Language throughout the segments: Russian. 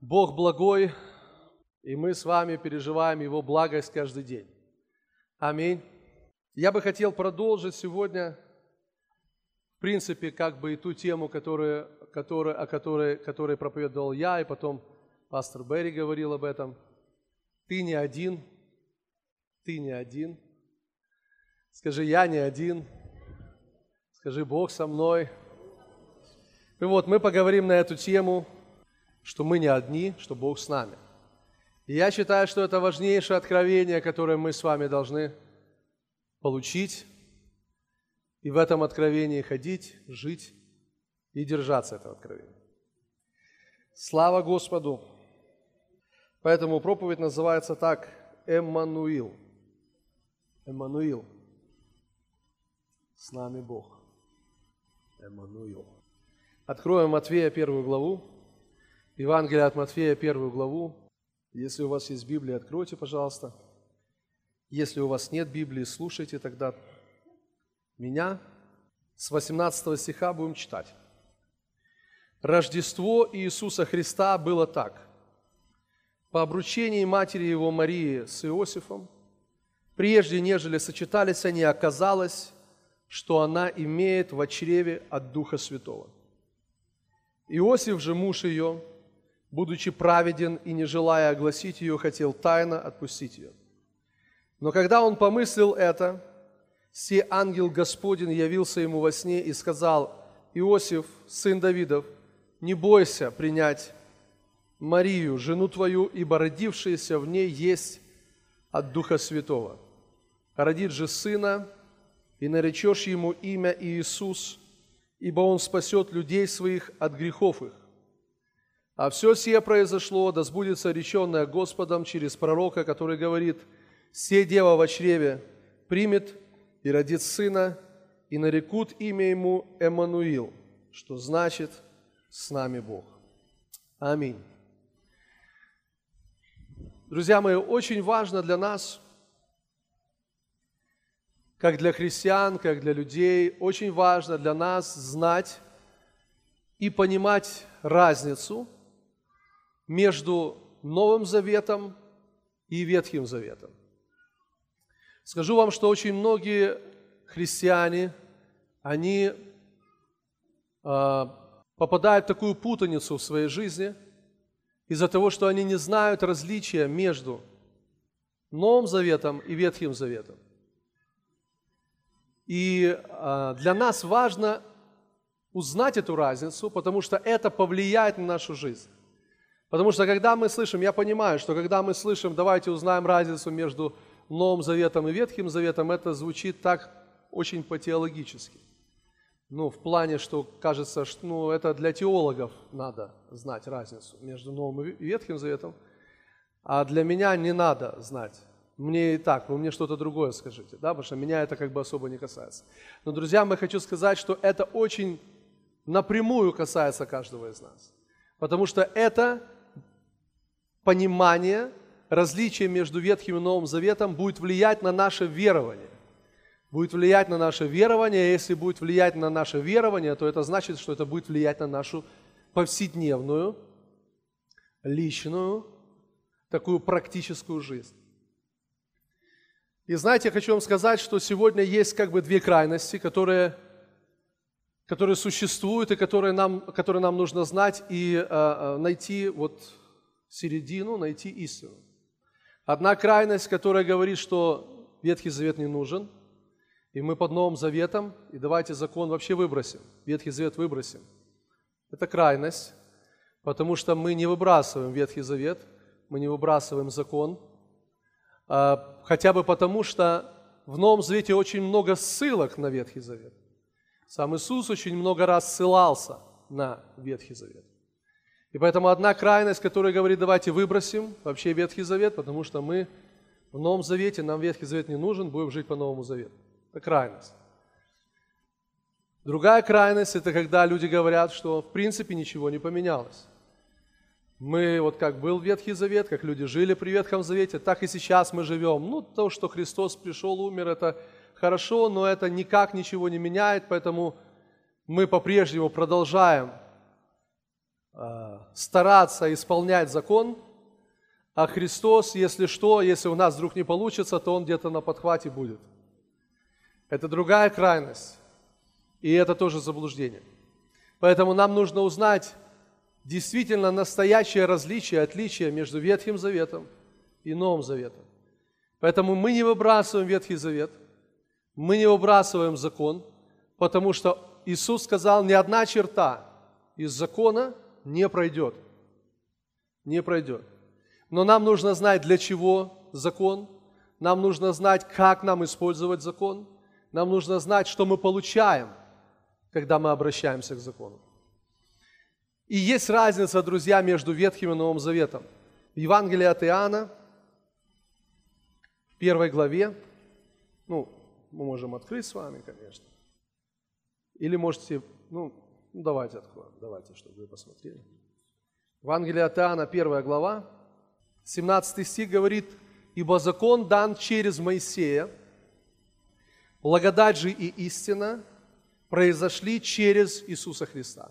Бог благой, и мы с вами переживаем Его благость каждый день. Аминь. Я бы хотел продолжить сегодня, в принципе, как бы и ту тему, которую, которую, о которой, которой проповедовал я, и потом пастор Берри говорил об этом. Ты не один, ты не один. Скажи, я не один. Скажи, Бог со мной. И вот мы поговорим на эту тему, что мы не одни, что Бог с нами. И я считаю, что это важнейшее откровение, которое мы с вами должны получить, и в этом откровении ходить, жить и держаться этого откровения. Слава Господу! Поэтому проповедь называется так «Эммануил». Эммануил. С нами Бог. Эммануил. Откроем Матфея первую главу. Евангелие от Матфея первую главу. Если у вас есть Библия, откройте, пожалуйста. Если у вас нет Библии, слушайте тогда меня. С 18 стиха будем читать. Рождество Иисуса Христа было так. По обручении матери его Марии с Иосифом, прежде нежели сочетались они, оказалось, что она имеет в чреве от Духа Святого. Иосиф же, муж ее, будучи праведен и не желая огласить ее, хотел тайно отпустить ее. Но когда он помыслил это, все ангел Господень явился ему во сне и сказал, Иосиф, сын Давидов, не бойся принять Марию, жену твою, ибо родившаяся в ней есть от Духа Святого. Родит же сына, и наречешь ему имя Иисус, ибо он спасет людей своих от грехов их. А все сие произошло, да сбудется реченное Господом через пророка, который говорит, «Се дева во чреве примет и родит сына, и нарекут имя ему Эммануил», что значит «С нами Бог». Аминь. Друзья мои, очень важно для нас – как для христиан, как для людей, очень важно для нас знать и понимать разницу между Новым Заветом и Ветхим Заветом. Скажу вам, что очень многие христиане, они э, попадают в такую путаницу в своей жизни из-за того, что они не знают различия между Новым Заветом и Ветхим Заветом. И а, для нас важно узнать эту разницу, потому что это повлияет на нашу жизнь. Потому что когда мы слышим, я понимаю, что когда мы слышим, давайте узнаем разницу между Новым Заветом и Ветхим Заветом, это звучит так очень по-теологически. Ну, в плане, что кажется, что ну, это для теологов надо знать разницу между Новым и Ветхим Заветом, а для меня не надо знать мне и так, вы мне что-то другое скажите, да, потому что меня это как бы особо не касается. Но, друзья, я хочу сказать, что это очень напрямую касается каждого из нас. Потому что это понимание различия между Ветхим и Новым Заветом будет влиять на наше верование. Будет влиять на наше верование, а если будет влиять на наше верование, то это значит, что это будет влиять на нашу повседневную, личную, такую практическую жизнь. И знаете, я хочу вам сказать, что сегодня есть как бы две крайности, которые, которые существуют и которые нам, которые нам нужно знать и э, найти вот середину, найти истину. Одна крайность, которая говорит, что Ветхий Завет не нужен, и мы под Новым Заветом, и давайте закон вообще выбросим, Ветхий Завет выбросим. Это крайность, потому что мы не выбрасываем Ветхий Завет, мы не выбрасываем закон, а, хотя бы потому, что в Новом Завете очень много ссылок на Ветхий Завет. Сам Иисус очень много раз ссылался на Ветхий Завет. И поэтому одна крайность, которая говорит, давайте выбросим вообще Ветхий Завет, потому что мы в Новом Завете, нам Ветхий Завет не нужен, будем жить по Новому Завету. Это крайность. Другая крайность – это когда люди говорят, что в принципе ничего не поменялось. Мы, вот как был Ветхий Завет, как люди жили при Ветхом Завете, так и сейчас мы живем. Ну, то, что Христос пришел, умер, это хорошо, но это никак ничего не меняет, поэтому мы по-прежнему продолжаем стараться исполнять закон, а Христос, если что, если у нас вдруг не получится, то Он где-то на подхвате будет. Это другая крайность, и это тоже заблуждение. Поэтому нам нужно узнать действительно настоящее различие, отличие между Ветхим Заветом и Новым Заветом. Поэтому мы не выбрасываем Ветхий Завет, мы не выбрасываем закон, потому что Иисус сказал, ни одна черта из закона не пройдет. Не пройдет. Но нам нужно знать, для чего закон, нам нужно знать, как нам использовать закон, нам нужно знать, что мы получаем, когда мы обращаемся к закону. И есть разница, друзья, между Ветхим и Новым Заветом. В Евангелии от Иоанна, первой главе, ну, мы можем открыть с вами, конечно, или можете, ну, давайте откроем, давайте, чтобы вы посмотрели. Евангелие от Иоанна, первая глава, 17 стих говорит, «Ибо закон дан через Моисея, благодать же и истина произошли через Иисуса Христа».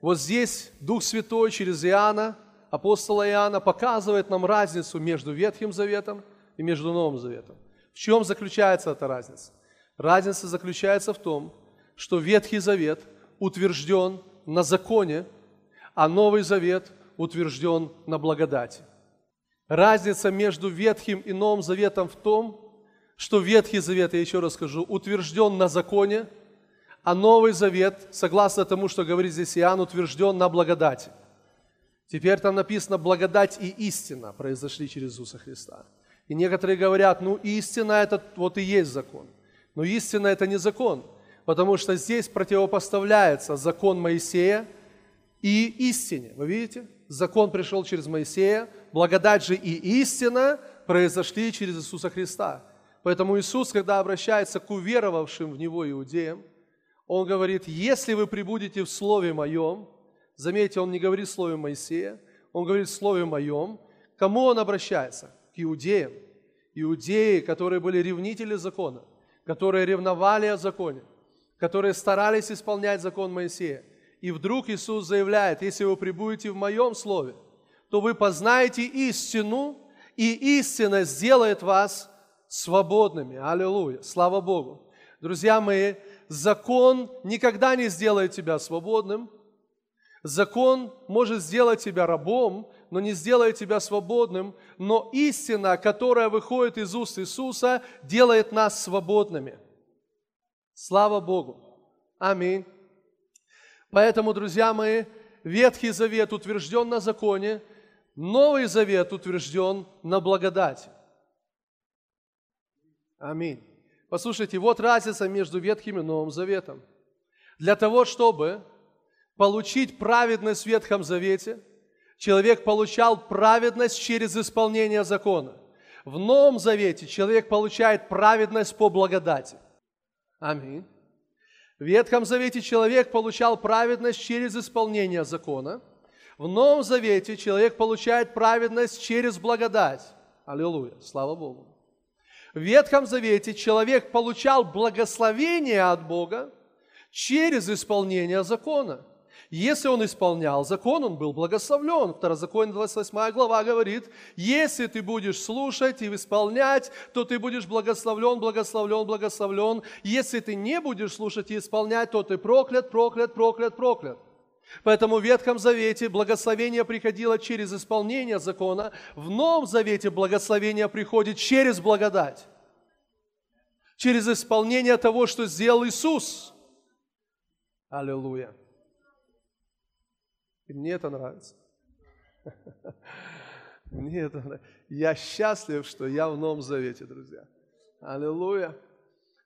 Вот здесь Дух Святой через Иоанна, апостола Иоанна, показывает нам разницу между Ветхим Заветом и между Новым Заветом. В чем заключается эта разница? Разница заключается в том, что Ветхий Завет утвержден на законе, а Новый Завет утвержден на благодати. Разница между Ветхим и Новым Заветом в том, что Ветхий Завет, я еще раз скажу, утвержден на законе, а Новый Завет, согласно тому, что говорит здесь Иоанн, утвержден на благодати. Теперь там написано «благодать и истина произошли через Иисуса Христа». И некоторые говорят, ну истина это вот и есть закон. Но истина это не закон, потому что здесь противопоставляется закон Моисея и истине. Вы видите? Закон пришел через Моисея, благодать же и истина произошли через Иисуса Христа. Поэтому Иисус, когда обращается к уверовавшим в Него иудеям, Он говорит, если вы прибудете в Слове Моем, заметьте, Он не говорит Слове Моисея, Он говорит Слове Моем, кому Он обращается? К иудеям. Иудеи, которые были ревнители закона, которые ревновали о законе, которые старались исполнять закон Моисея – и вдруг Иисус заявляет, если вы прибудете в моем слове, то вы познаете истину, и истина сделает вас свободными. Аллилуйя. Слава Богу. Друзья мои, закон никогда не сделает тебя свободным. Закон может сделать тебя рабом, но не сделает тебя свободным. Но истина, которая выходит из уст Иисуса, делает нас свободными. Слава Богу. Аминь. Поэтому, друзья мои, Ветхий Завет утвержден на законе, Новый Завет утвержден на благодати. Аминь. Послушайте, вот разница между Ветхим и Новым Заветом. Для того, чтобы получить праведность в Ветхом Завете, человек получал праведность через исполнение закона. В Новом Завете человек получает праведность по благодати. Аминь. В Ветхом Завете человек получал праведность через исполнение закона. В Новом Завете человек получает праведность через благодать. Аллилуйя, слава Богу. В Ветхом Завете человек получал благословение от Бога через исполнение закона. Если он исполнял закон, он был благословлен. Второзаконие 28 глава говорит, если ты будешь слушать и исполнять, то ты будешь благословлен, благословлен, благословлен. Если ты не будешь слушать и исполнять, то ты проклят, проклят, проклят, проклят. Поэтому в Ветхом Завете благословение приходило через исполнение закона, в Новом Завете благословение приходит через благодать, через исполнение того, что сделал Иисус. Аллилуйя. И мне это нравится. Мне это нравится. Я счастлив, что я в Новом Завете, друзья. Аллилуйя.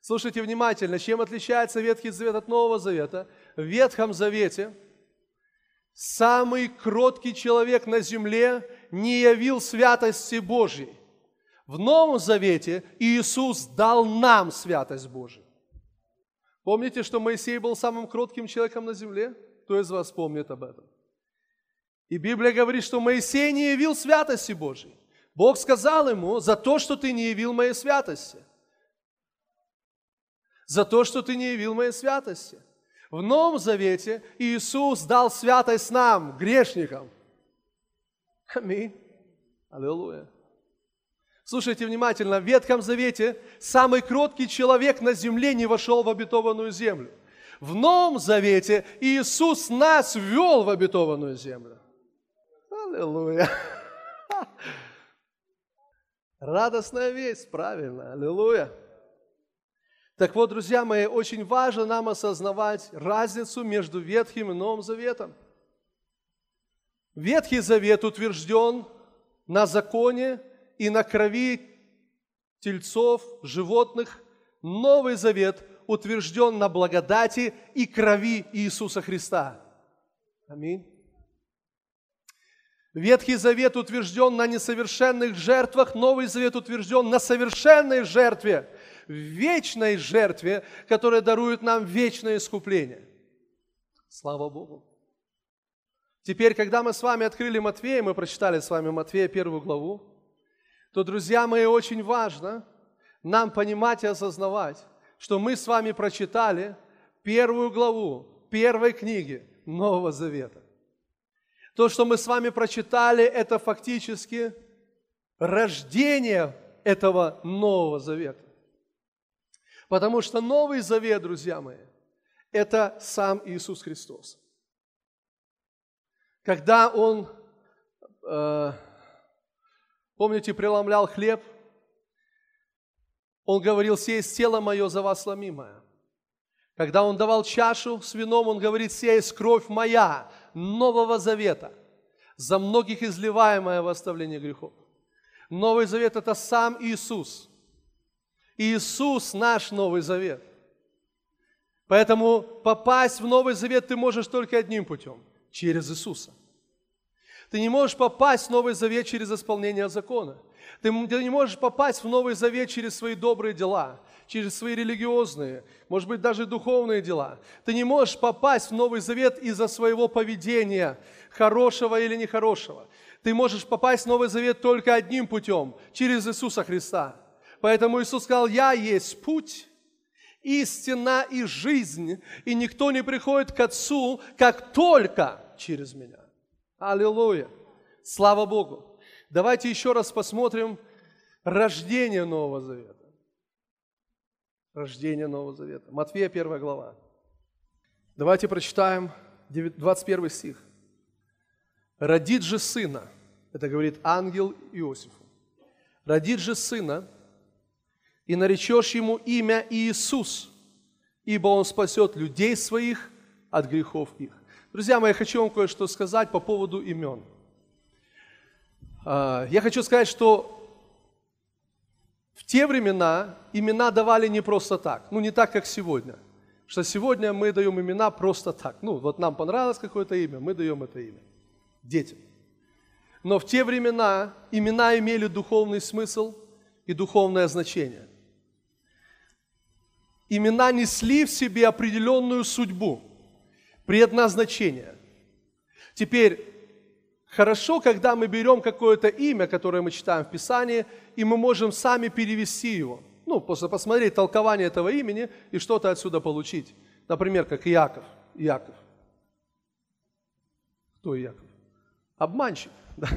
Слушайте внимательно, чем отличается Ветхий Завет от Нового Завета? В Ветхом Завете самый кроткий человек на земле не явил святости Божьей. В Новом Завете Иисус дал нам святость Божию. Помните, что Моисей был самым кротким человеком на земле? Кто из вас помнит об этом? И Библия говорит, что Моисей не явил святости Божьей. Бог сказал ему, за то, что ты не явил моей святости. За то, что ты не явил моей святости. В Новом Завете Иисус дал святость нам, грешникам. Аминь. Аллилуйя. Слушайте внимательно, в Ветхом Завете самый кроткий человек на земле не вошел в обетованную землю. В Новом Завете Иисус нас ввел в обетованную землю. Аллилуйя. Радостная весть, правильно, аллилуйя. Так вот, друзья мои, очень важно нам осознавать разницу между Ветхим и Новым Заветом. Ветхий Завет утвержден на законе и на крови тельцов, животных. Новый Завет утвержден на благодати и крови Иисуса Христа. Аминь. Ветхий Завет утвержден на несовершенных жертвах, Новый Завет утвержден на совершенной жертве, вечной жертве, которая дарует нам вечное искупление. Слава Богу. Теперь, когда мы с вами открыли Матфея, мы прочитали с вами Матфея первую главу, то, друзья мои, очень важно нам понимать и осознавать, что мы с вами прочитали первую главу первой книги Нового Завета. То, что мы с вами прочитали, это фактически рождение этого Нового Завета. Потому что Новый Завет, друзья мои, это сам Иисус Христос. Когда Он, э, помните, преломлял хлеб, Он говорил, сей тело мое за вас сломимое. Когда Он давал чашу с вином, Он говорит, сей кровь моя, Нового Завета, за многих изливаемое в оставление грехов. Новый Завет – это сам Иисус. Иисус – наш Новый Завет. Поэтому попасть в Новый Завет ты можешь только одним путем – через Иисуса. Ты не можешь попасть в Новый Завет через исполнение закона. Ты не можешь попасть в Новый Завет через свои добрые дела, через свои религиозные, может быть, даже духовные дела. Ты не можешь попасть в Новый Завет из-за своего поведения, хорошего или нехорошего. Ты можешь попасть в Новый Завет только одним путем, через Иисуса Христа. Поэтому Иисус сказал, «Я есть путь, истина и жизнь, и никто не приходит к Отцу, как только через Меня». Аллилуйя! Слава Богу! Давайте еще раз посмотрим рождение Нового Завета. Рождение Нового Завета. Матфея 1 глава. Давайте прочитаем 21 стих. «Родит же сына», это говорит ангел Иосифу, «родит же сына, и наречешь ему имя Иисус, ибо он спасет людей своих от грехов их». Друзья мои, я хочу вам кое-что сказать по поводу имен – я хочу сказать, что в те времена имена давали не просто так, ну не так, как сегодня. Что сегодня мы даем имена просто так. Ну, вот нам понравилось какое-то имя, мы даем это имя детям. Но в те времена имена имели духовный смысл и духовное значение. Имена несли в себе определенную судьбу, предназначение. Теперь Хорошо, когда мы берем какое-то имя, которое мы читаем в Писании, и мы можем сами перевести его. Ну, просто посмотреть толкование этого имени и что-то отсюда получить. Например, как Иаков. Иаков. Кто Иаков? Обманщик. Да.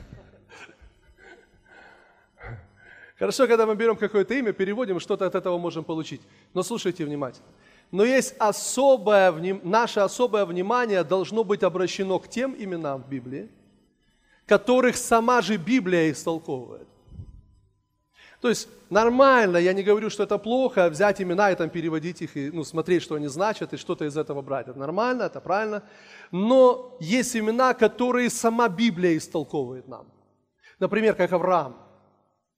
Хорошо, когда мы берем какое-то имя, переводим, что-то от этого можем получить. Но слушайте внимательно. Но есть особое, наше особое внимание должно быть обращено к тем именам в Библии, которых сама же Библия истолковывает. То есть нормально, я не говорю, что это плохо, взять имена и там переводить их, и ну, смотреть, что они значат, и что-то из этого брать. Это нормально, это правильно. Но есть имена, которые сама Библия истолковывает нам. Например, как Авраам.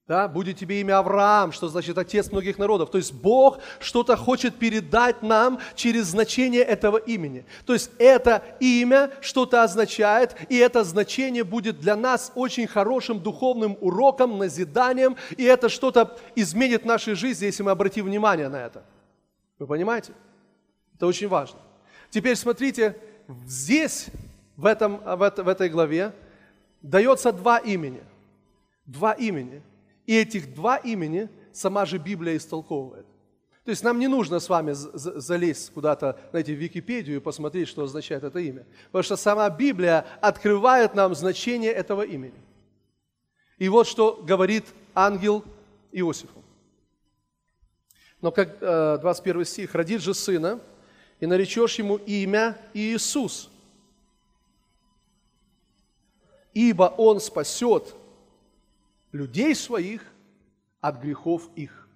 Да, будет тебе имя Авраам, что значит отец многих народов. То есть Бог что-то хочет передать нам через значение этого имени. То есть это имя что-то означает, и это значение будет для нас очень хорошим духовным уроком, назиданием, и это что-то изменит в нашей жизни, если мы обратим внимание на это. Вы понимаете? Это очень важно. Теперь смотрите, здесь, в, этом, в этой главе, дается два имени. Два имени – и этих два имени сама же Библия истолковывает. То есть нам не нужно с вами залезть куда-то, знаете, в Википедию и посмотреть, что означает это имя. Потому что сама Библия открывает нам значение этого имени. И вот что говорит ангел Иосифу. Но как 21 э, стих, «Родит же сына, и наречешь ему имя Иисус, ибо он спасет людей своих от грехов их».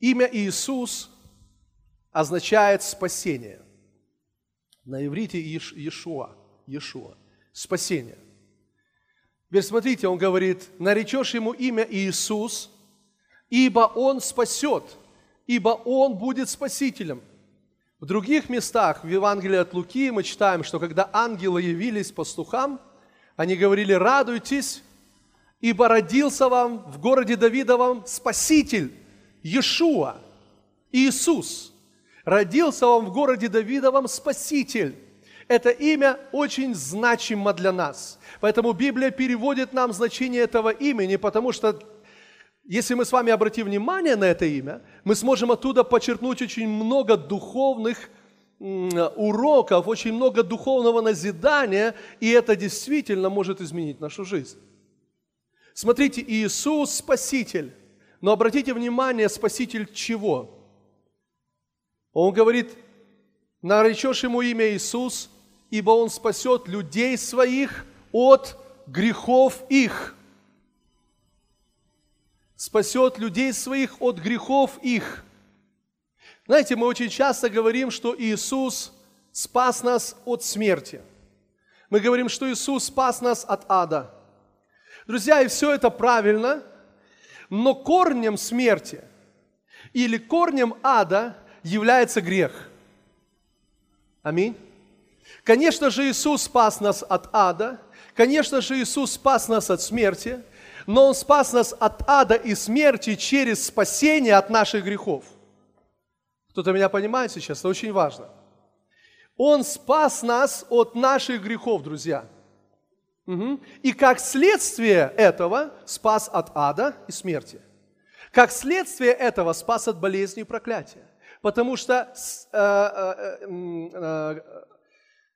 Имя Иисус означает спасение. На иврите Иешуа, Иешуа, спасение. Теперь смотрите, он говорит, наречешь ему имя Иисус, ибо он спасет, ибо он будет спасителем. В других местах, в Евангелии от Луки, мы читаем, что когда ангелы явились пастухам, они говорили, радуйтесь, ибо родился вам в городе Давидовом Спаситель, Иешуа, Иисус. Родился он в городе Давидовом Спаситель. Это имя очень значимо для нас. Поэтому Библия переводит нам значение этого имени, потому что если мы с вами обратим внимание на это имя, мы сможем оттуда подчеркнуть очень много духовных уроков, очень много духовного назидания, и это действительно может изменить нашу жизнь. Смотрите, Иисус Спаситель. Но обратите внимание, Спаситель чего? Он говорит, наречешь ему имя Иисус, ибо он спасет людей своих от грехов их. Спасет людей своих от грехов их. Знаете, мы очень часто говорим, что Иисус спас нас от смерти. Мы говорим, что Иисус спас нас от ада. Друзья, и все это правильно, но корнем смерти или корнем ада является грех. Аминь. Конечно же, Иисус спас нас от ада, конечно же, Иисус спас нас от смерти, но Он спас нас от ада и смерти через спасение от наших грехов. Кто-то меня понимает сейчас? Это очень важно. Он спас нас от наших грехов, друзья – Угу. И как следствие этого спас от ада и смерти. Как следствие этого спас от болезни и проклятия. Потому что э, э, э,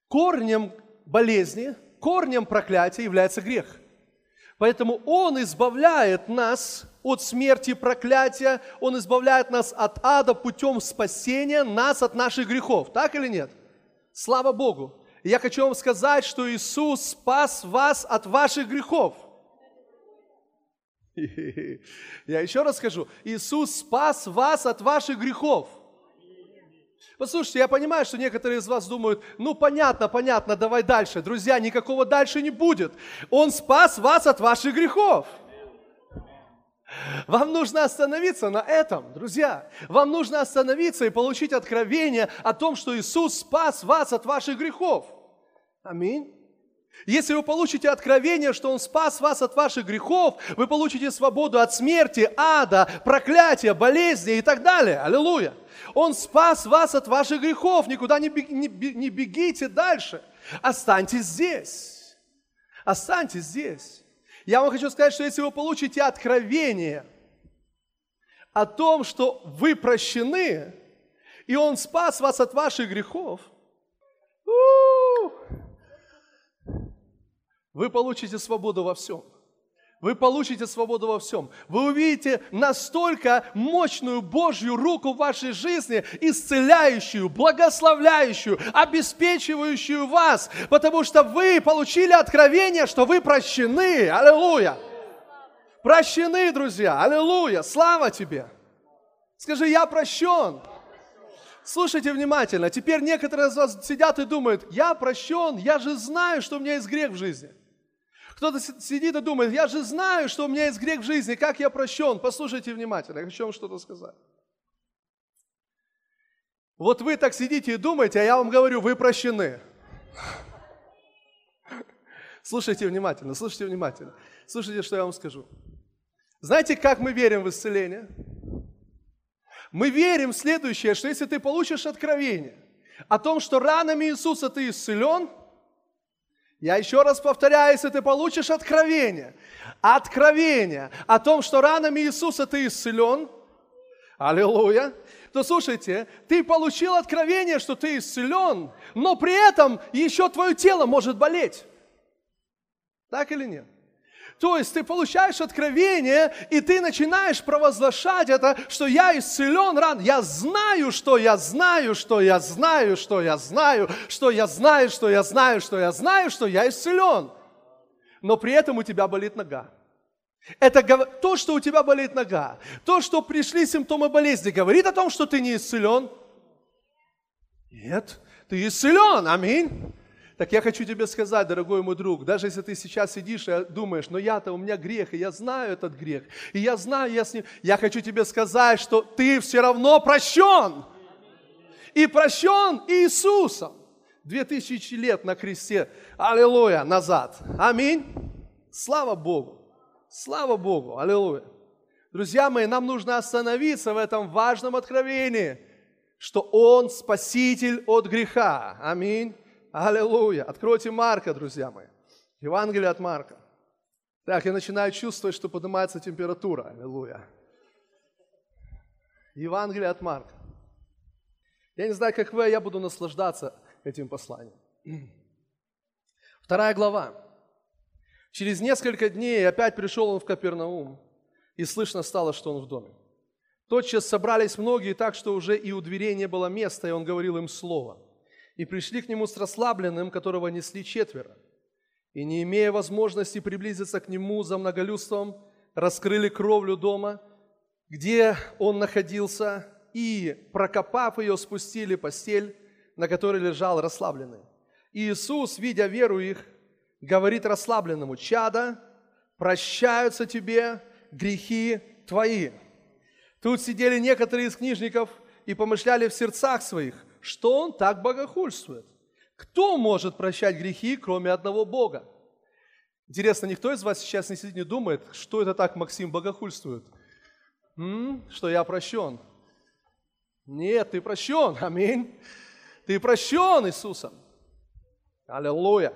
корнем болезни, корнем проклятия является грех. Поэтому Он избавляет нас от смерти и проклятия, Он избавляет нас от ада путем спасения нас от наших грехов. Так или нет? Слава Богу! я хочу вам сказать, что Иисус спас вас от ваших грехов. Я еще раз скажу, Иисус спас вас от ваших грехов. Послушайте, я понимаю, что некоторые из вас думают, ну понятно, понятно, давай дальше. Друзья, никакого дальше не будет. Он спас вас от ваших грехов. Вам нужно остановиться на этом, друзья. Вам нужно остановиться и получить откровение о том, что Иисус спас вас от ваших грехов. Аминь. Если вы получите откровение, что Он спас вас от ваших грехов, вы получите свободу от смерти, ада, проклятия, болезни и так далее. Аллилуйя. Он спас вас от ваших грехов. Никуда не, бегите дальше. Останьтесь здесь. Останьтесь здесь. Я вам хочу сказать, что если вы получите откровение о том, что вы прощены, и Он спас вас от ваших грехов, вы получите свободу во всем. Вы получите свободу во всем. Вы увидите настолько мощную Божью руку в вашей жизни, исцеляющую, благословляющую, обеспечивающую вас, потому что вы получили откровение, что вы прощены. Аллилуйя! Прощены, друзья! Аллилуйя! Слава тебе! Скажи, я прощен. Слушайте внимательно. Теперь некоторые из вас сидят и думают, я прощен, я же знаю, что у меня есть грех в жизни. Кто-то сидит и думает, я же знаю, что у меня есть грех в жизни, как я прощен. Послушайте внимательно, я хочу вам что-то сказать. Вот вы так сидите и думаете, а я вам говорю, вы прощены. Слушайте внимательно, слушайте внимательно. Слушайте, что я вам скажу. Знаете, как мы верим в исцеление? Мы верим в следующее, что если ты получишь откровение о том, что ранами Иисуса ты исцелен – я еще раз повторяю, если ты получишь откровение, откровение о том, что ранами Иисуса ты исцелен, Аллилуйя. То слушайте, ты получил откровение, что ты исцелен, но при этом еще твое тело может болеть. Так или нет? То есть ты получаешь откровение, и ты начинаешь провозглашать это, что я исцелен ран. Я знаю, что я знаю, что я знаю, что я знаю, что я знаю, что я знаю, что я знаю, что я исцелен. Но при этом у тебя болит нога. Это то, что у тебя болит нога, то, что пришли симптомы болезни, говорит о том, что ты не исцелен? Нет, ты исцелен, аминь. Так я хочу тебе сказать, дорогой мой друг, даже если ты сейчас сидишь и думаешь, но я-то, у меня грех, и я знаю этот грех, и я знаю, я с ним, я хочу тебе сказать, что ты все равно прощен. И прощен Иисусом. Две тысячи лет на кресте, аллилуйя, назад. Аминь. Слава Богу. Слава Богу. Аллилуйя. Друзья мои, нам нужно остановиться в этом важном откровении, что Он спаситель от греха. Аминь. Аллилуйя. Откройте Марка, друзья мои. Евангелие от Марка. Так, я начинаю чувствовать, что поднимается температура. Аллилуйя. Евангелие от Марка. Я не знаю, как вы, а я буду наслаждаться этим посланием. Вторая глава. Через несколько дней опять пришел он в Капернаум, и слышно стало, что он в доме. Тотчас собрались многие так, что уже и у дверей не было места, и он говорил им слово – и пришли к нему с расслабленным, которого несли четверо. И не имея возможности приблизиться к нему за многолюдством, раскрыли кровлю дома, где он находился, и, прокопав ее, спустили постель, на которой лежал расслабленный. И Иисус, видя веру их, говорит расслабленному, «Чада, прощаются тебе грехи твои». Тут сидели некоторые из книжников и помышляли в сердцах своих – что он так богохульствует. Кто может прощать грехи, кроме одного Бога? Интересно, никто из вас сейчас не сидит, не думает, что это так Максим богохульствует? М? Что я прощен? Нет, ты прощен, аминь. Ты прощен Иисусом. Аллилуйя.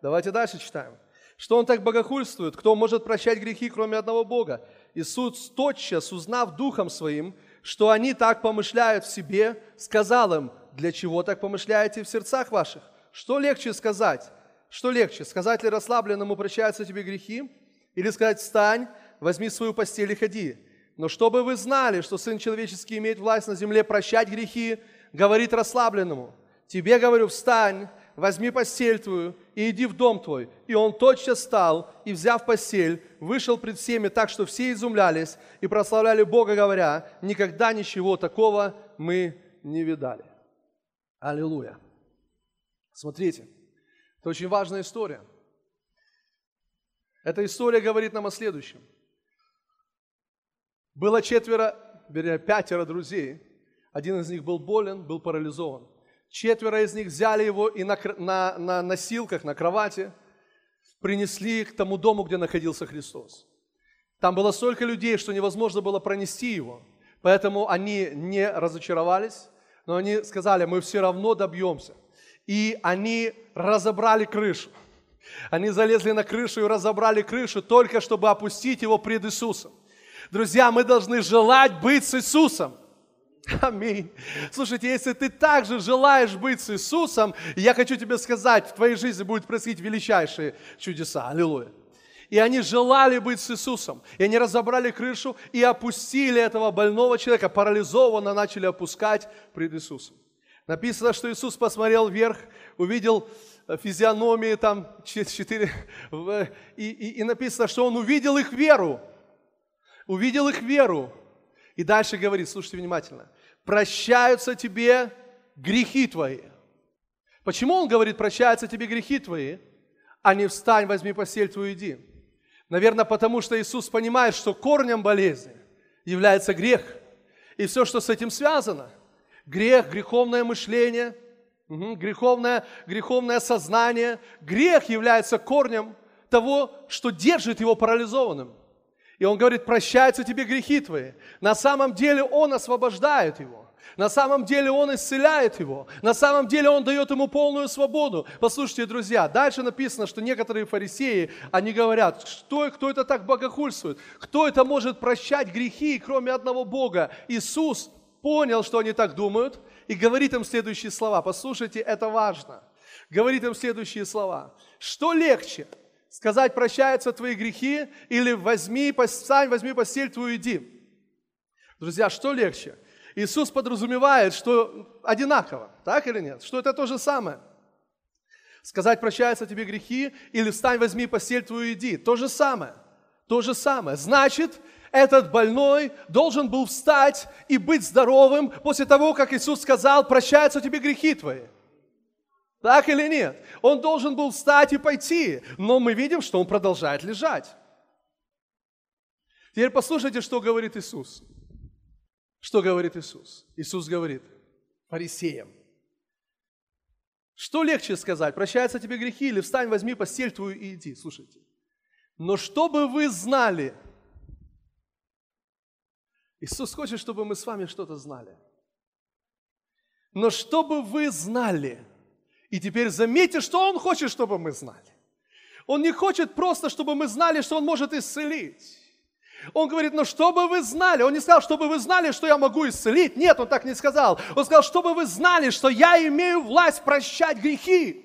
Давайте дальше читаем. Что он так богохульствует? Кто может прощать грехи, кроме одного Бога? Иисус тотчас, узнав духом своим, что они так помышляют в себе, сказал им, для чего так помышляете в сердцах ваших? Что легче сказать? Что легче? Сказать ли расслабленному прощаются тебе грехи? Или сказать встань, возьми свою постель и ходи? Но чтобы вы знали, что Сын Человеческий имеет власть на земле прощать грехи, говорит расслабленному, тебе говорю, встань, возьми постель твою и иди в дом твой. И он тотчас встал и, взяв постель, вышел пред всеми так, что все изумлялись и прославляли Бога, говоря, никогда ничего такого мы не видали. Аллилуйя. Смотрите, это очень важная история. Эта история говорит нам о следующем. Было четверо, вернее, пятеро друзей. Один из них был болен, был парализован. Четверо из них взяли его и на, на, на носилках, на кровати принесли к тому дому, где находился Христос. Там было столько людей, что невозможно было пронести его. Поэтому они не разочаровались, но они сказали, мы все равно добьемся. И они разобрали крышу. Они залезли на крышу и разобрали крышу только чтобы опустить его пред Иисусом. Друзья, мы должны желать быть с Иисусом. Аминь. Слушайте, если ты также желаешь быть с Иисусом, я хочу тебе сказать, в твоей жизни будут происходить величайшие чудеса. Аллилуйя. И они желали быть с Иисусом. И они разобрали крышу и опустили этого больного человека, парализованно начали опускать пред Иисусом. Написано, что Иисус посмотрел вверх, увидел э, физиономии там четыре, и, и, и написано, что он увидел их веру. Увидел их веру. И дальше говорит, слушайте внимательно, прощаются тебе грехи твои. Почему он говорит, прощаются тебе грехи твои, а не встань, возьми постель твою, иди? Наверное, потому что Иисус понимает, что корнем болезни является грех. И все, что с этим связано. Грех, греховное мышление, греховное, греховное сознание. Грех является корнем того, что держит его парализованным. И он говорит, прощаются тебе грехи твои. На самом деле он освобождает его. На самом деле Он исцеляет его. На самом деле Он дает ему полную свободу. Послушайте, друзья, дальше написано, что некоторые фарисеи, они говорят, что, кто это так богохульствует? Кто это может прощать грехи, кроме одного Бога? Иисус понял, что они так думают, и говорит им следующие слова. Послушайте, это важно. Говорит им следующие слова. Что легче? Сказать, прощаются твои грехи, или возьми, встань, возьми постель твою, иди. Друзья, что легче? Иисус подразумевает, что одинаково, так или нет? Что это то же самое. Сказать, прощаются тебе грехи, или встань, возьми постель твою, иди. То же самое. То же самое. Значит, этот больной должен был встать и быть здоровым после того, как Иисус сказал, прощаются тебе грехи твои. Так или нет? Он должен был встать и пойти, но мы видим, что он продолжает лежать. Теперь послушайте, что говорит Иисус. Что говорит Иисус? Иисус говорит фарисеям. Что легче сказать, прощаются тебе грехи или встань, возьми постель твою и иди. Слушайте. Но чтобы вы знали, Иисус хочет, чтобы мы с вами что-то знали. Но чтобы вы знали, и теперь заметьте, что Он хочет, чтобы мы знали. Он не хочет просто, чтобы мы знали, что Он может исцелить. Он говорит, ну чтобы вы знали, он не сказал, чтобы вы знали, что я могу исцелить. Нет, он так не сказал. Он сказал, чтобы вы знали, что я имею власть прощать грехи.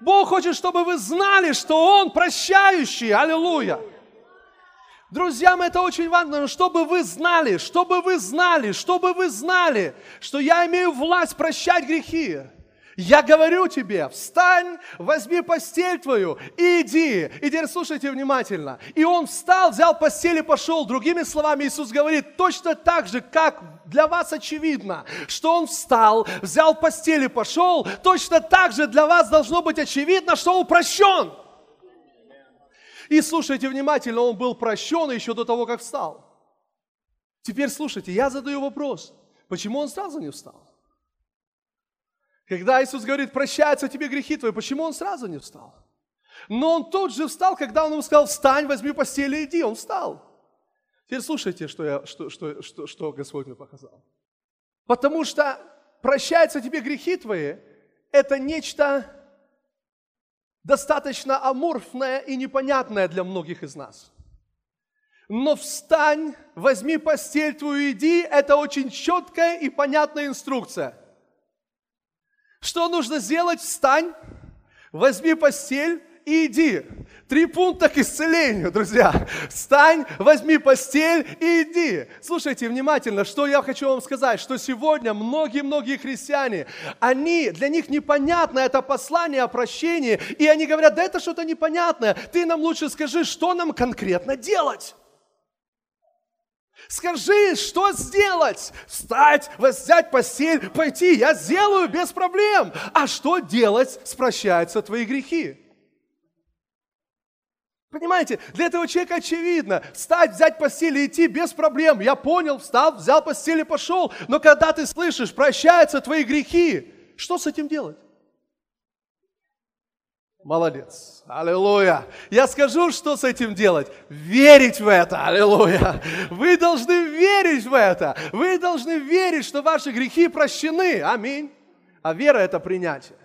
Бог хочет, чтобы вы знали, что Он прощающий. Аллилуйя. Друзья мои, это очень важно, чтобы вы знали, чтобы вы знали, чтобы вы знали, что я имею власть прощать грехи. Я говорю тебе, встань, возьми постель твою и иди. И теперь слушайте внимательно. И он встал, взял постель и пошел. Другими словами, Иисус говорит, точно так же, как для вас очевидно, что он встал, взял постель и пошел, точно так же для вас должно быть очевидно, что он прощен. И слушайте внимательно, он был прощен еще до того, как встал. Теперь слушайте, я задаю вопрос, почему он сразу не встал? Когда Иисус говорит, прощаются тебе грехи твои, почему он сразу не встал? Но он тут же встал, когда он ему сказал, встань, возьми постель и иди. Он встал. Теперь слушайте, что, я, что, что, что, что Господь мне показал. Потому что прощаются тебе грехи твои, это нечто достаточно аморфное и непонятное для многих из нас. Но встань, возьми постель твою, иди, это очень четкая и понятная инструкция – что нужно сделать? Встань, возьми постель и иди. Три пункта к исцелению, друзья. Встань, возьми постель и иди. Слушайте внимательно, что я хочу вам сказать, что сегодня многие-многие христиане, они, для них непонятно это послание о прощении, и они говорят, да это что-то непонятное, ты нам лучше скажи, что нам конкретно делать. Скажи, что сделать? Встать, взять постель, пойти. Я сделаю без проблем. А что делать? Спрощаются твои грехи. Понимаете, для этого человека очевидно, встать, взять постель и идти без проблем. Я понял, встал, взял постель и пошел. Но когда ты слышишь, прощаются твои грехи, что с этим делать? Молодец. Аллилуйя. Я скажу, что с этим делать. Верить в это. Аллилуйя. Вы должны верить в это. Вы должны верить, что ваши грехи прощены. Аминь. А вера – это принятие.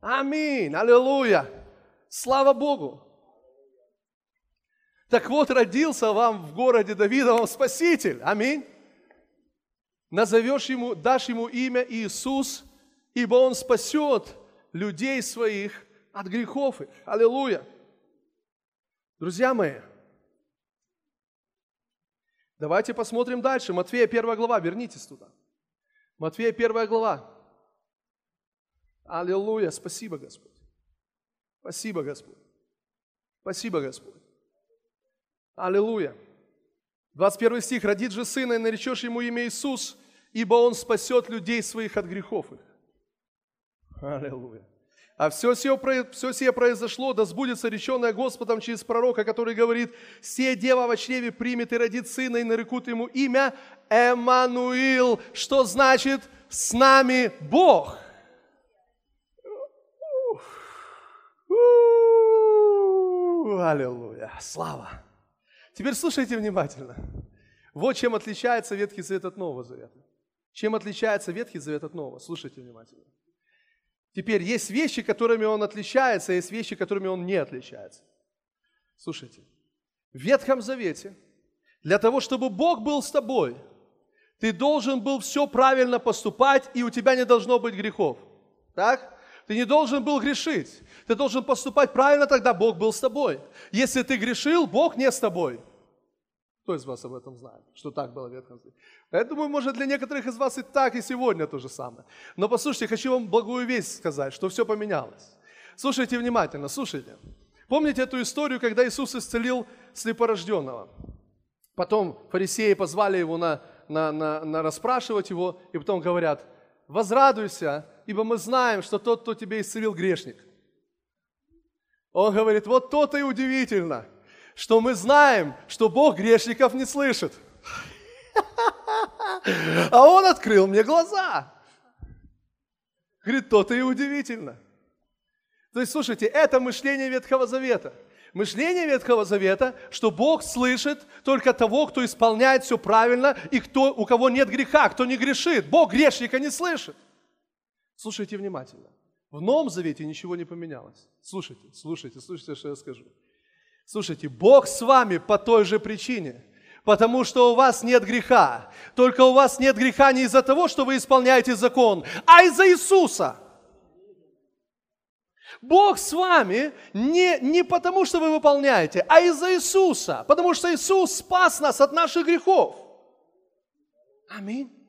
Аминь. Аллилуйя. Слава Богу. Так вот, родился вам в городе Давидовом Спаситель. Аминь. Назовешь ему, дашь ему имя Иисус, ибо он спасет людей своих от грехов. Аллилуйя. Друзья мои, давайте посмотрим дальше. Матфея 1 глава, вернитесь туда. Матфея 1 глава. Аллилуйя, спасибо, Господь. Спасибо, Господь. Спасибо, Господь. Аллилуйя. 21 стих. «Родит же сына, и наречешь ему имя Иисус, ибо он спасет людей своих от грехов их». Аллилуйя. А все сие, все сие произошло, да сбудется реченное Господом через пророка, который говорит, «Се дева во чреве примет и родит сына, и нарекут ему имя Эммануил», что значит «с нами Бог». Аллилуйя. Слава. Теперь слушайте внимательно. Вот чем отличается Ветхий Завет от Нового Завета. Чем отличается Ветхий Завет от Нового? Слушайте внимательно. Теперь есть вещи, которыми он отличается, есть вещи, которыми он не отличается. Слушайте, в Ветхом Завете для того, чтобы Бог был с тобой, ты должен был все правильно поступать, и у тебя не должно быть грехов. Так? Ты не должен был грешить. Ты должен поступать правильно, тогда Бог был с тобой. Если ты грешил, Бог не с тобой. Кто из вас об этом знает, что так было в Ветхом Завете? Я думаю, может, для некоторых из вас и так, и сегодня то же самое. Но послушайте, хочу вам благую весть сказать, что все поменялось. Слушайте внимательно, слушайте. Помните эту историю, когда Иисус исцелил слепорожденного? Потом фарисеи позвали его на, на, на, на расспрашивать его, и потом говорят, возрадуйся, ибо мы знаем, что тот, кто тебе исцелил, грешник. Он говорит, вот то-то и удивительно – что мы знаем, что Бог грешников не слышит. А Он открыл мне глаза. Говорит, то-то и удивительно. То есть, слушайте, это мышление Ветхого Завета. Мышление Ветхого Завета, что Бог слышит только того, кто исполняет все правильно и кто, у кого нет греха, кто не грешит. Бог грешника не слышит. Слушайте внимательно. В Новом Завете ничего не поменялось. Слушайте, слушайте, слушайте, что я скажу. Слушайте, Бог с вами по той же причине, потому что у вас нет греха. Только у вас нет греха не из-за того, что вы исполняете закон, а из-за Иисуса. Бог с вами не, не потому, что вы выполняете, а из-за Иисуса, потому что Иисус спас нас от наших грехов. Аминь.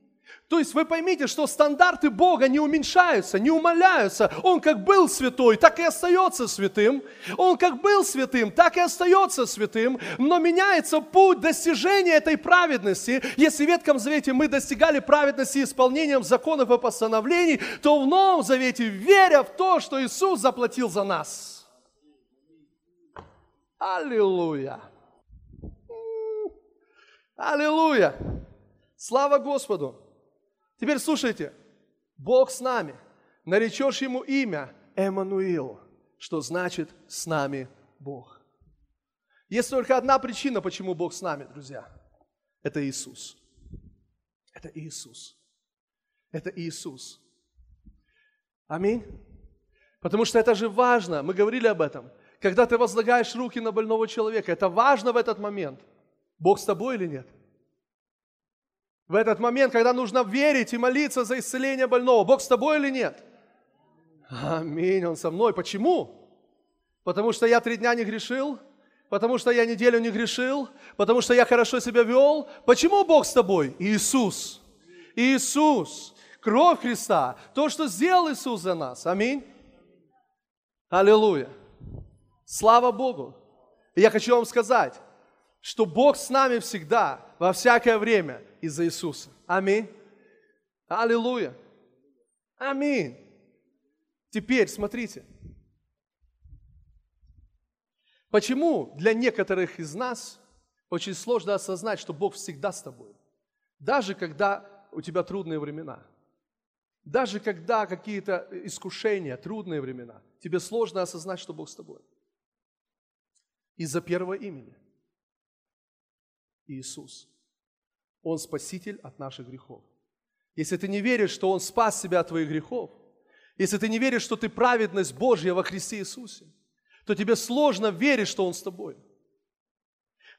То есть вы поймите, что стандарты Бога не уменьшаются, не умаляются. Он как был святой, так и остается святым. Он как был святым, так и остается святым. Но меняется путь достижения этой праведности. Если в Ветхом Завете мы достигали праведности исполнением законов и постановлений, то в Новом Завете, веря в то, что Иисус заплатил за нас. Аллилуйя! Аллилуйя! Слава Господу! Теперь слушайте. Бог с нами. Наречешь ему имя Эммануил, что значит «с нами Бог». Есть только одна причина, почему Бог с нами, друзья. Это Иисус. Это Иисус. Это Иисус. Аминь. Потому что это же важно. Мы говорили об этом. Когда ты возлагаешь руки на больного человека, это важно в этот момент. Бог с тобой или нет? В этот момент, когда нужно верить и молиться за исцеление больного. Бог с тобой или нет? Аминь, Он со мной. Почему? Потому что я три дня не грешил, потому что я неделю не грешил, потому что я хорошо себя вел. Почему Бог с тобой? Иисус. Иисус. Кровь Христа. То, что сделал Иисус за нас. Аминь. Аллилуйя. Слава Богу. Я хочу вам сказать, что Бог с нами всегда, во всякое время – из-за Иисуса. Аминь. Аллилуйя. Аминь. Теперь смотрите. Почему для некоторых из нас очень сложно осознать, что Бог всегда с тобой? Даже когда у тебя трудные времена. Даже когда какие-то искушения, трудные времена, тебе сложно осознать, что Бог с тобой. Из-за первого имени. Иисус. Он спаситель от наших грехов. Если ты не веришь, что Он спас себя от твоих грехов, если ты не веришь, что ты праведность Божья во Христе Иисусе, то тебе сложно верить, что Он с тобой.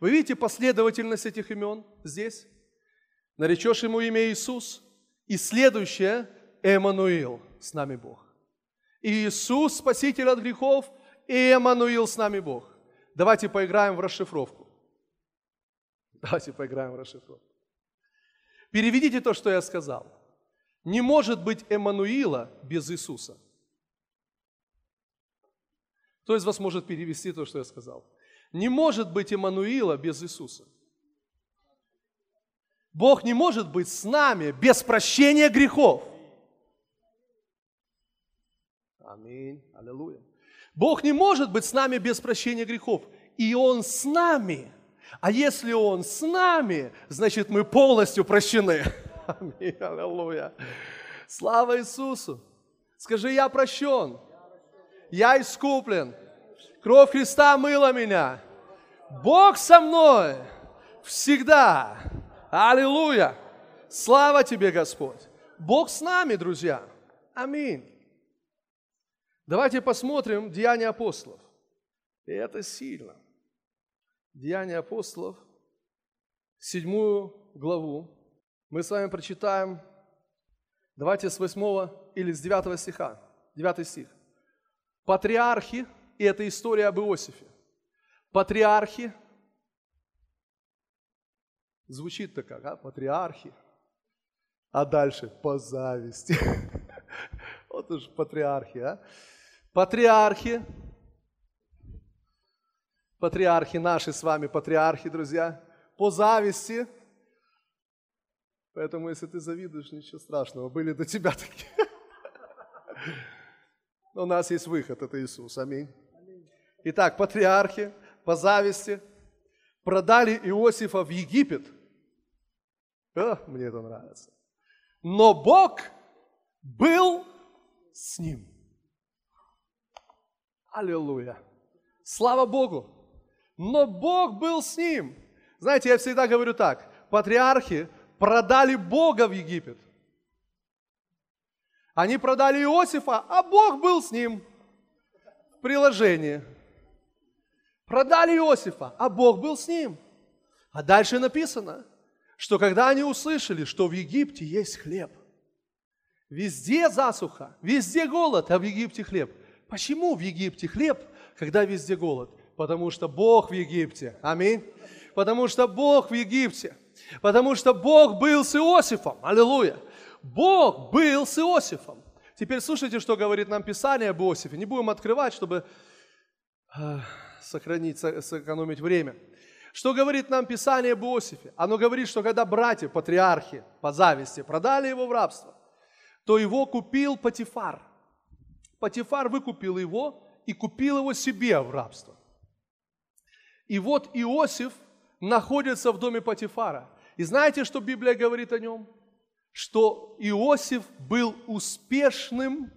Вы видите последовательность этих имен здесь? Наречешь ему имя Иисус, и следующее – Эммануил, с нами Бог. Иисус, Спаситель от грехов, и Эммануил, с нами Бог. Давайте поиграем в расшифровку. Давайте поиграем в расшифровку. Переведите то, что я сказал. Не может быть Эммануила без Иисуса. Кто из вас может перевести то, что я сказал? Не может быть Эммануила без Иисуса. Бог не может быть с нами без прощения грехов. Аминь. Аллилуйя. Бог не может быть с нами без прощения грехов. И Он с нами – а если Он с нами, значит мы полностью прощены. Аминь, аллилуйя. Слава Иисусу. Скажи, я прощен. Я искуплен Кровь Христа мыла меня. Бог со мной всегда. Аллилуйя. Слава тебе, Господь. Бог с нами, друзья. Аминь. Давайте посмотрим Деяния апостолов. И это сильно. Деяния апостолов, седьмую главу. Мы с вами прочитаем, давайте с восьмого или с девятого стиха, девятый стих. Патриархи, и это история об Иосифе. Патриархи, звучит-то как, а? Патриархи. А дальше по зависти. Вот уж патриархи, а? Патриархи, патриархи наши с вами, патриархи, друзья, по зависти. Поэтому, если ты завидуешь, ничего страшного, были до тебя такие. Но у нас есть выход, это Иисус, аминь. Итак, патриархи по зависти продали Иосифа в Египет. О, мне это нравится. Но Бог был с ним. Аллилуйя. Слава Богу. Но Бог был с ним. Знаете, я всегда говорю так. Патриархи продали Бога в Египет. Они продали Иосифа, а Бог был с ним. В приложении. Продали Иосифа, а Бог был с ним. А дальше написано, что когда они услышали, что в Египте есть хлеб, везде засуха, везде голод, а в Египте хлеб – Почему в Египте хлеб, когда везде голод? Потому что Бог в Египте. Аминь. Потому что Бог в Египте. Потому что Бог был с Иосифом. Аллилуйя. Бог был с Иосифом. Теперь слушайте, что говорит нам Писание об Иосифе. Не будем открывать, чтобы э, сохранить, сэкономить время. Что говорит нам Писание об Иосифе? Оно говорит, что когда братья, патриархи по зависти продали его в рабство, то его купил Патифар – Патифар выкупил его и купил его себе в рабство. И вот Иосиф находится в доме Патифара. И знаете, что Библия говорит о нем? Что Иосиф был успешным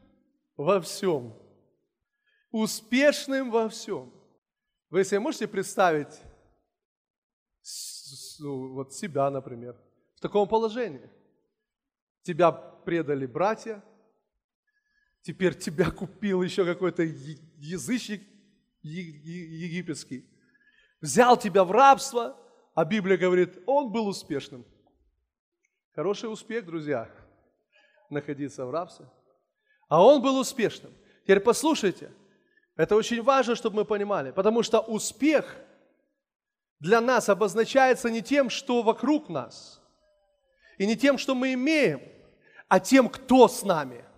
во всем. Успешным во всем. Вы себе можете представить ну, вот себя, например, в таком положении? Тебя предали братья, Теперь тебя купил еще какой-то язычник египетский. Взял тебя в рабство, а Библия говорит, он был успешным. Хороший успех, друзья, находиться в рабстве. А он был успешным. Теперь послушайте, это очень важно, чтобы мы понимали, потому что успех для нас обозначается не тем, что вокруг нас, и не тем, что мы имеем, а тем, кто с нами –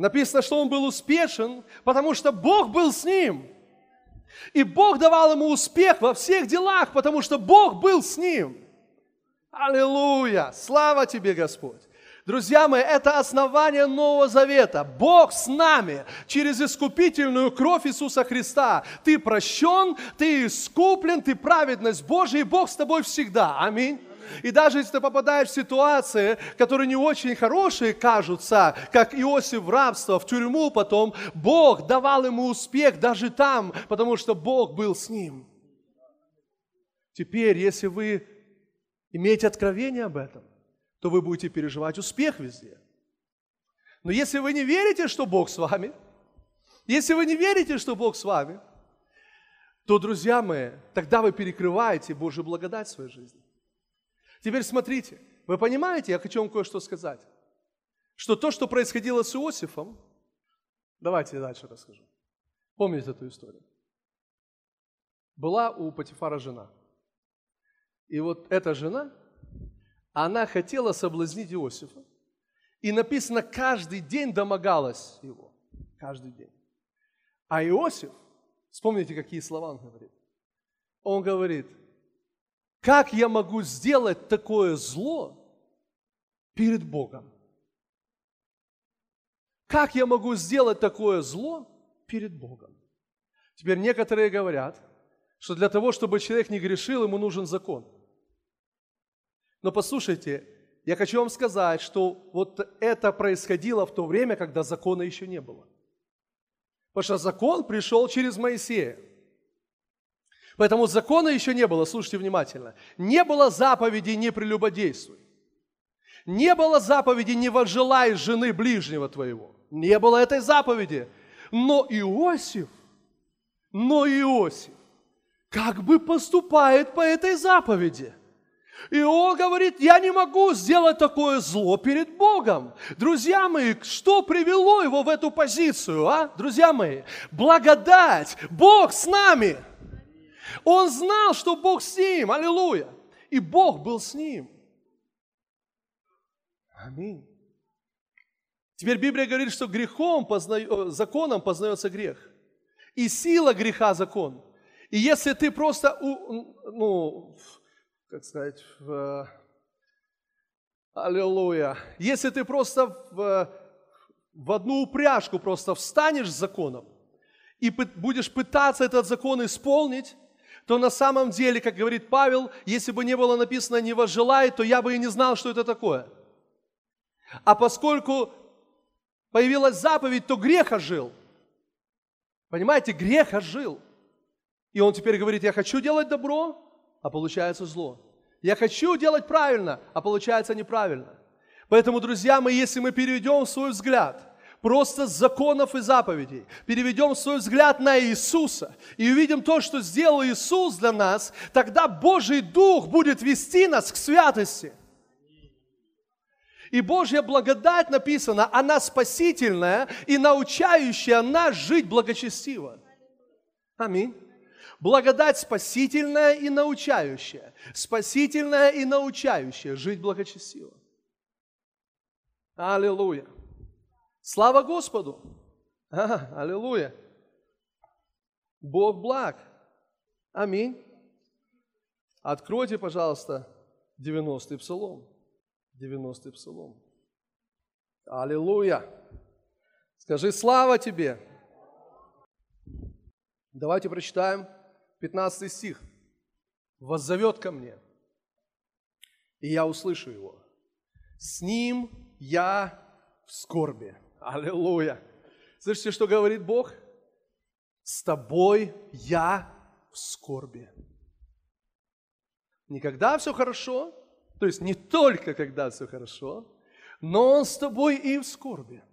Написано, что он был успешен, потому что Бог был с ним. И Бог давал ему успех во всех делах, потому что Бог был с ним. Аллилуйя! Слава тебе, Господь! Друзья мои, это основание Нового Завета. Бог с нами через искупительную кровь Иисуса Христа. Ты прощен, ты искуплен, ты праведность Божия, и Бог с тобой всегда. Аминь. И даже если ты попадаешь в ситуации, которые не очень хорошие кажутся, как Иосиф в рабство, в тюрьму потом, Бог давал ему успех даже там, потому что Бог был с ним. Теперь, если вы имеете откровение об этом, то вы будете переживать успех везде. Но если вы не верите, что Бог с вами, если вы не верите, что Бог с вами, то, друзья мои, тогда вы перекрываете Божью благодать в своей жизни. Теперь смотрите, вы понимаете, я хочу вам кое-что сказать. Что то, что происходило с Иосифом, давайте я дальше расскажу. Помните эту историю? Была у Патифара жена. И вот эта жена, она хотела соблазнить Иосифа. И написано, каждый день домогалась его. Каждый день. А Иосиф, вспомните, какие слова он говорит. Он говорит, как я могу сделать такое зло перед Богом? Как я могу сделать такое зло перед Богом? Теперь некоторые говорят, что для того, чтобы человек не грешил, ему нужен закон. Но послушайте, я хочу вам сказать, что вот это происходило в то время, когда закона еще не было. Потому что закон пришел через Моисея. Поэтому закона еще не было, слушайте внимательно. Не было заповеди «не прелюбодействуй». Не было заповеди «не возжелай жены ближнего твоего». Не было этой заповеди. Но Иосиф, но Иосиф, как бы поступает по этой заповеди – и он говорит, я не могу сделать такое зло перед Богом. Друзья мои, что привело его в эту позицию, а? Друзья мои, благодать, Бог с нами. Он знал, что Бог с ним, аллилуйя. И Бог был с ним. Аминь. Теперь Библия говорит, что грехом, позна... Э, законом познается грех. И сила греха – закон. И если ты просто ну, как сказать, в... Аллилуйя. Если ты просто в, в одну упряжку просто встанешь с законом и будешь пытаться этот закон исполнить, то на самом деле, как говорит Павел, если бы не было написано «не возжелай», то я бы и не знал, что это такое. А поскольку появилась заповедь, то грех ожил. Понимаете, грех ожил. И он теперь говорит, я хочу делать добро, а получается зло. Я хочу делать правильно, а получается неправильно. Поэтому, друзья мои, если мы переведем свой взгляд просто с законов и заповедей, переведем свой взгляд на Иисуса и увидим то, что сделал Иисус для нас, тогда Божий Дух будет вести нас к святости. И Божья благодать написана, она спасительная и научающая нас жить благочестиво. Аминь. Благодать спасительная и научающая. Спасительная и научающая жить благочестиво. Аллилуйя. Слава Господу. А, аллилуйя. Бог благ. Аминь. Откройте, пожалуйста, 90-й псалом. 90-й псалом. Аллилуйя. Скажи, слава тебе. Давайте прочитаем 15 стих. «Воззовет ко мне, и я услышу его. С ним я в скорби». Аллилуйя! Слышите, что говорит Бог? С тобой я в скорби. Никогда все хорошо, то есть не только когда все хорошо, но Он с тобой и в скорби.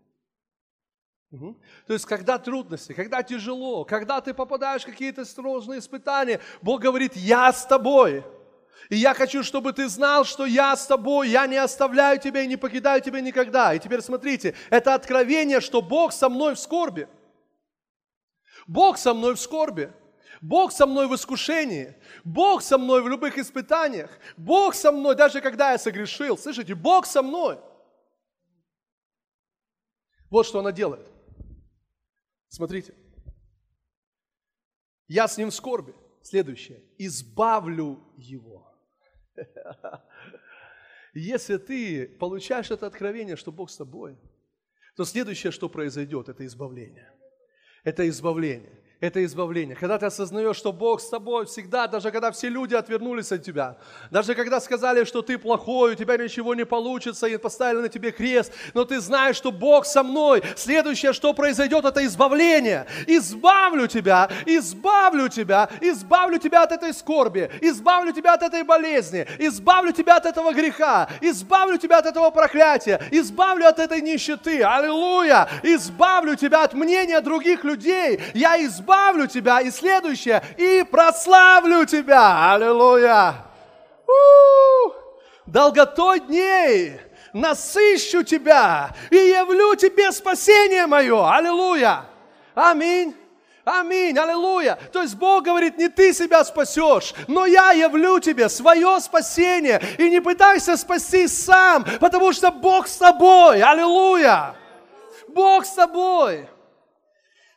Угу. То есть, когда трудности, когда тяжело, когда ты попадаешь в какие-то сложные испытания, Бог говорит, я с тобой. И я хочу, чтобы ты знал, что я с тобой, я не оставляю тебя и не покидаю тебя никогда. И теперь смотрите, это откровение, что Бог со мной в скорби. Бог со мной в скорби. Бог со мной в искушении. Бог со мной в любых испытаниях. Бог со мной, даже когда я согрешил. Слышите, Бог со мной. Вот что она делает. Смотрите. Я с ним в скорби. Следующее. Избавлю его. Если ты получаешь это откровение, что Бог с тобой, то следующее, что произойдет, это избавление. Это избавление это избавление. Когда ты осознаешь, что Бог с тобой всегда, даже когда все люди отвернулись от тебя, даже когда сказали, что ты плохой, у тебя ничего не получится, и поставили на тебе крест, но ты знаешь, что Бог со мной. Следующее, что произойдет, это избавление. Избавлю тебя, избавлю тебя, избавлю тебя от этой скорби, избавлю тебя от этой болезни, избавлю тебя от этого греха, избавлю тебя от этого проклятия, избавлю от этой нищеты. Аллилуйя! Избавлю тебя от мнения других людей. Я избавлю избавлю тебя, и следующее, и прославлю тебя. Аллилуйя. У-у-у. Долготой дней насыщу тебя и явлю тебе спасение мое. Аллилуйя. Аминь. Аминь, аллилуйя. То есть Бог говорит, не ты себя спасешь, но я явлю тебе свое спасение. И не пытайся спасти сам, потому что Бог с тобой. Аллилуйя. Бог с тобой.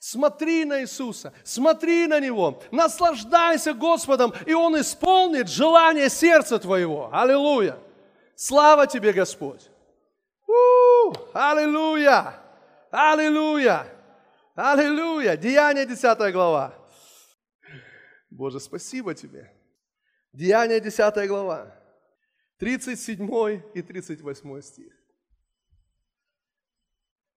Смотри на Иисуса, смотри на Него, наслаждайся Господом, и Он исполнит желание сердца твоего. Аллилуйя! Слава тебе, Господь! У-у-у! Аллилуйя! Аллилуйя! Аллилуйя! Деяние 10 глава. Боже, спасибо тебе. Деяние 10 глава. 37 и 38 стих.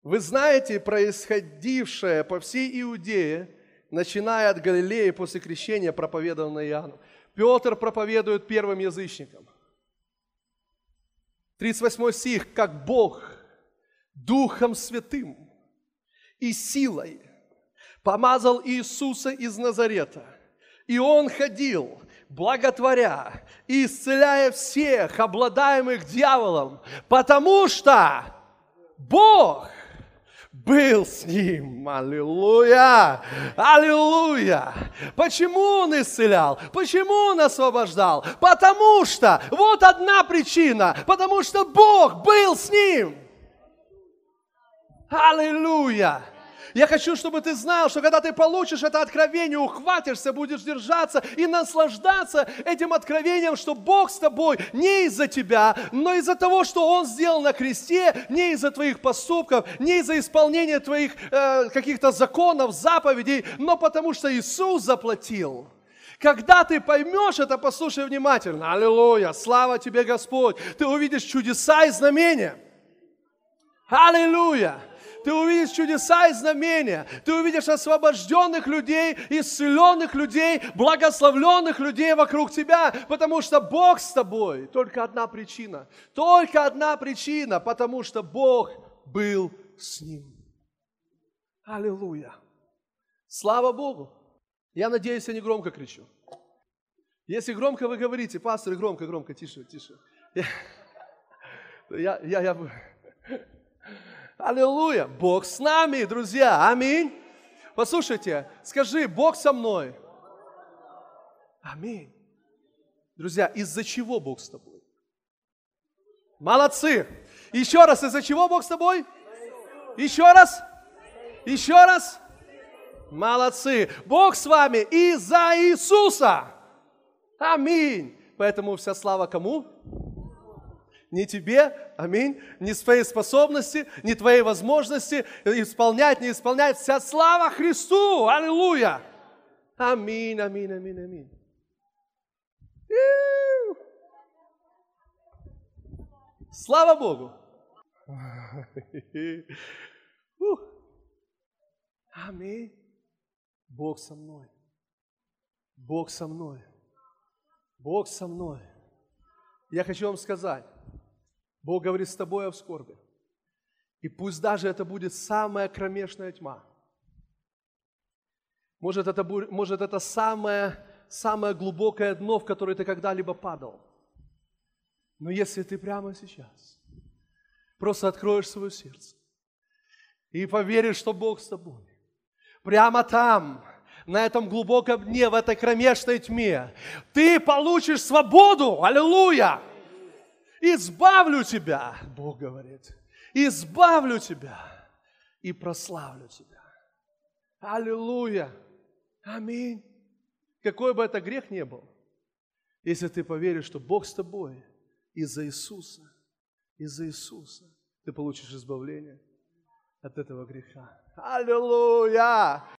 Вы знаете происходившее по всей Иудее, начиная от Галилеи после крещения, проповедованное Иоанном. Петр проповедует первым язычникам. 38 стих. «Как Бог Духом Святым и силой помазал Иисуса из Назарета, и Он ходил, благотворя и исцеляя всех, обладаемых дьяволом, потому что Бог был с ним. Аллилуйя! Аллилуйя! Почему он исцелял? Почему он освобождал? Потому что, вот одна причина, потому что Бог был с ним. Аллилуйя! Я хочу, чтобы ты знал, что когда ты получишь это откровение, ухватишься, будешь держаться и наслаждаться этим откровением, что Бог с тобой не из-за тебя, но из-за того, что Он сделал на кресте, не из-за твоих поступков, не из-за исполнения твоих э, каких-то законов, заповедей, но потому что Иисус заплатил. Когда ты поймешь это, послушай внимательно. Аллилуйя, слава тебе, Господь. Ты увидишь чудеса и знамения. Аллилуйя ты увидишь чудеса и знамения, ты увидишь освобожденных людей, исцеленных людей, благословленных людей вокруг тебя, потому что Бог с тобой. Только одна причина, только одна причина, потому что Бог был с ним. Аллилуйя. Слава Богу. Я надеюсь, я не громко кричу. Если громко вы говорите, пастор, громко, громко, тише, тише. Я, я, я, я, Аллилуйя! Бог с нами, друзья! Аминь! Послушайте, скажи, Бог со мной. Аминь. Друзья, из-за чего Бог с тобой? Молодцы! Еще раз, из-за чего Бог с тобой? Еще раз? Еще раз? Молодцы! Бог с вами из-за Иисуса! Аминь! Поэтому вся слава кому? Не тебе, аминь, не своей способности, не твоей возможности исполнять, не исполнять. Вся слава Христу, аллилуйя. Аминь, аминь, аминь, аминь. Слава Богу. Аминь. Бог со мной. Бог со мной. Бог со мной. Я хочу вам сказать, Бог говорит с тобой в скорби. И пусть даже это будет самая кромешная тьма. Может, это, может, это самое, самое глубокое дно, в которое ты когда-либо падал. Но если ты прямо сейчас просто откроешь свое сердце и поверишь, что Бог с тобой, прямо там, на этом глубоком дне, в этой кромешной тьме, ты получишь свободу. Аллилуйя! Избавлю тебя, Бог говорит, избавлю тебя и прославлю тебя. Аллилуйя! Аминь! Какой бы это грех ни был, если ты поверишь, что Бог с тобой из-за Иисуса, из-за Иисуса, ты получишь избавление от этого греха. Аллилуйя!